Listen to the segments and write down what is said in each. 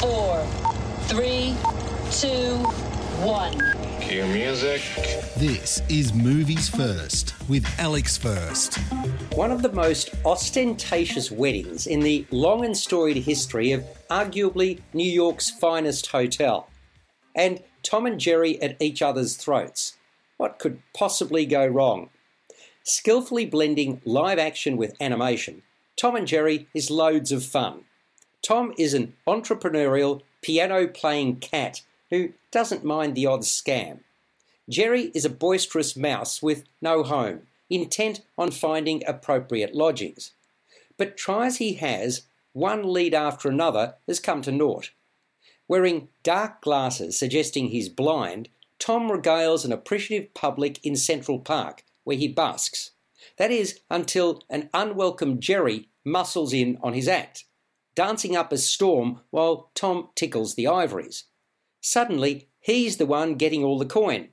four, three, two, one. Cue music. This is Movies First with Alex First. One of the most ostentatious weddings in the long and storied history of arguably New York's finest hotel. And Tom and Jerry at each other's throats. What could possibly go wrong? Skillfully blending live action with animation, Tom and Jerry is loads of fun. Tom is an entrepreneurial, piano playing cat who doesn't mind the odd scam. Jerry is a boisterous mouse with no home, intent on finding appropriate lodgings. But try as he has, one lead after another has come to naught. Wearing dark glasses suggesting he's blind, Tom regales an appreciative public in Central Park, where he busks. That is, until an unwelcome Jerry muscles in on his act, dancing up a storm while Tom tickles the ivories. Suddenly, he's the one getting all the coin,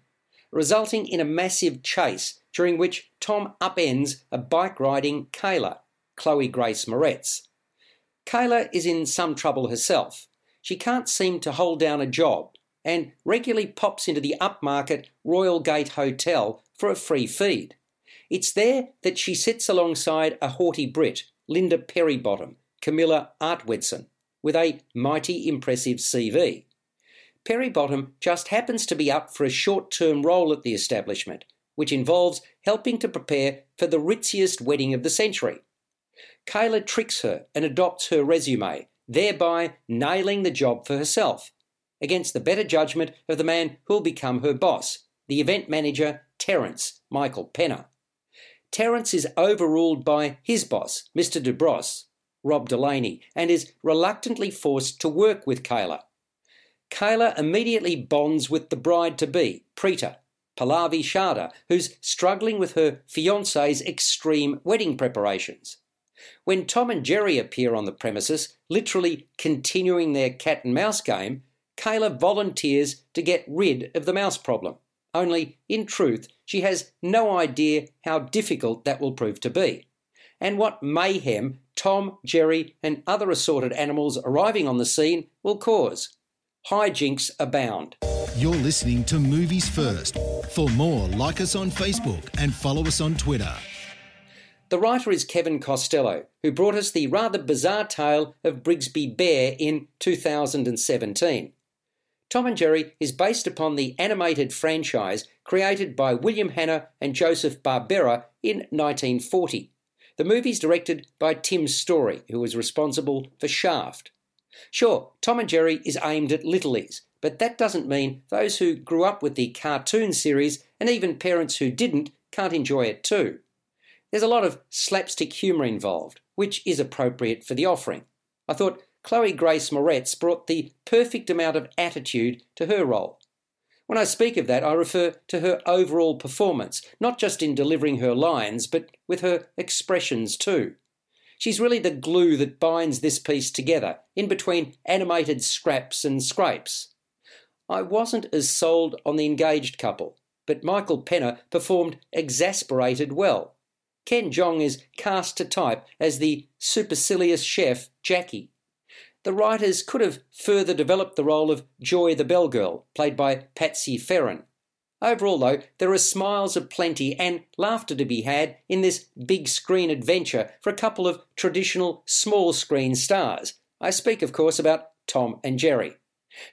resulting in a massive chase during which Tom upends a bike riding Kayla, Chloe Grace Moretz. Kayla is in some trouble herself. She can't seem to hold down a job and regularly pops into the upmarket Royal Gate Hotel for a free feed. It's there that she sits alongside a haughty Brit, Linda Perrybottom, Camilla Arfwedson, with a mighty impressive CV. Perrybottom just happens to be up for a short term role at the establishment, which involves helping to prepare for the ritziest wedding of the century. Kayla tricks her and adopts her resume, thereby nailing the job for herself, against the better judgment of the man who'll become her boss, the event manager, Terence, Michael Peña. Terence is overruled by his boss, Mr. Dubross, Rob Delaney, and is reluctantly forced to work with Kayla. Kayla immediately bonds with the bride to be, Preeta, Pallavi Sharda, who's struggling with her fiance's extreme wedding preparations. When Tom and Jerry appear on the premises, literally continuing their cat and mouse game, Kayla volunteers to get rid of the mouse problem. Only, in truth, she has no idea how difficult that will prove to be, and what mayhem Tom, Jerry, and other assorted animals arriving on the scene will cause. Hijinks abound. You're listening to Movies First. For more, like us on Facebook and follow us on Twitter. The writer is Kevin Costello, who brought us the rather bizarre tale of Brigsby Bear in 2017. Tom and Jerry is based upon the animated franchise created by William Hanna and Joseph Barbera in 1940. The movie is directed by Tim Story, who was responsible for Shaft. Sure, Tom and Jerry is aimed at littlies, but that doesn't mean those who grew up with the cartoon series and even parents who didn't can't enjoy it too. There's a lot of slapstick humour involved, which is appropriate for the offering. I thought Chloe Grace Moretz brought the perfect amount of attitude to her role. When I speak of that, I refer to her overall performance, not just in delivering her lines, but with her expressions too. She's really the glue that binds this piece together, in between animated scraps and scrapes. I wasn't as sold on the engaged couple, but Michael Peña performed exasperated well. Ken Jeong is cast to type as the supercilious chef Jackie. The writers could have further developed the role of Joy the Bellgirl, played by Patsy Ferran. Overall, though, there are smiles aplenty and laughter to be had in this big screen adventure for a couple of traditional small screen stars. I speak, of course, about Tom and Jerry.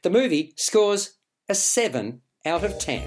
The movie scores a 7 out of 10.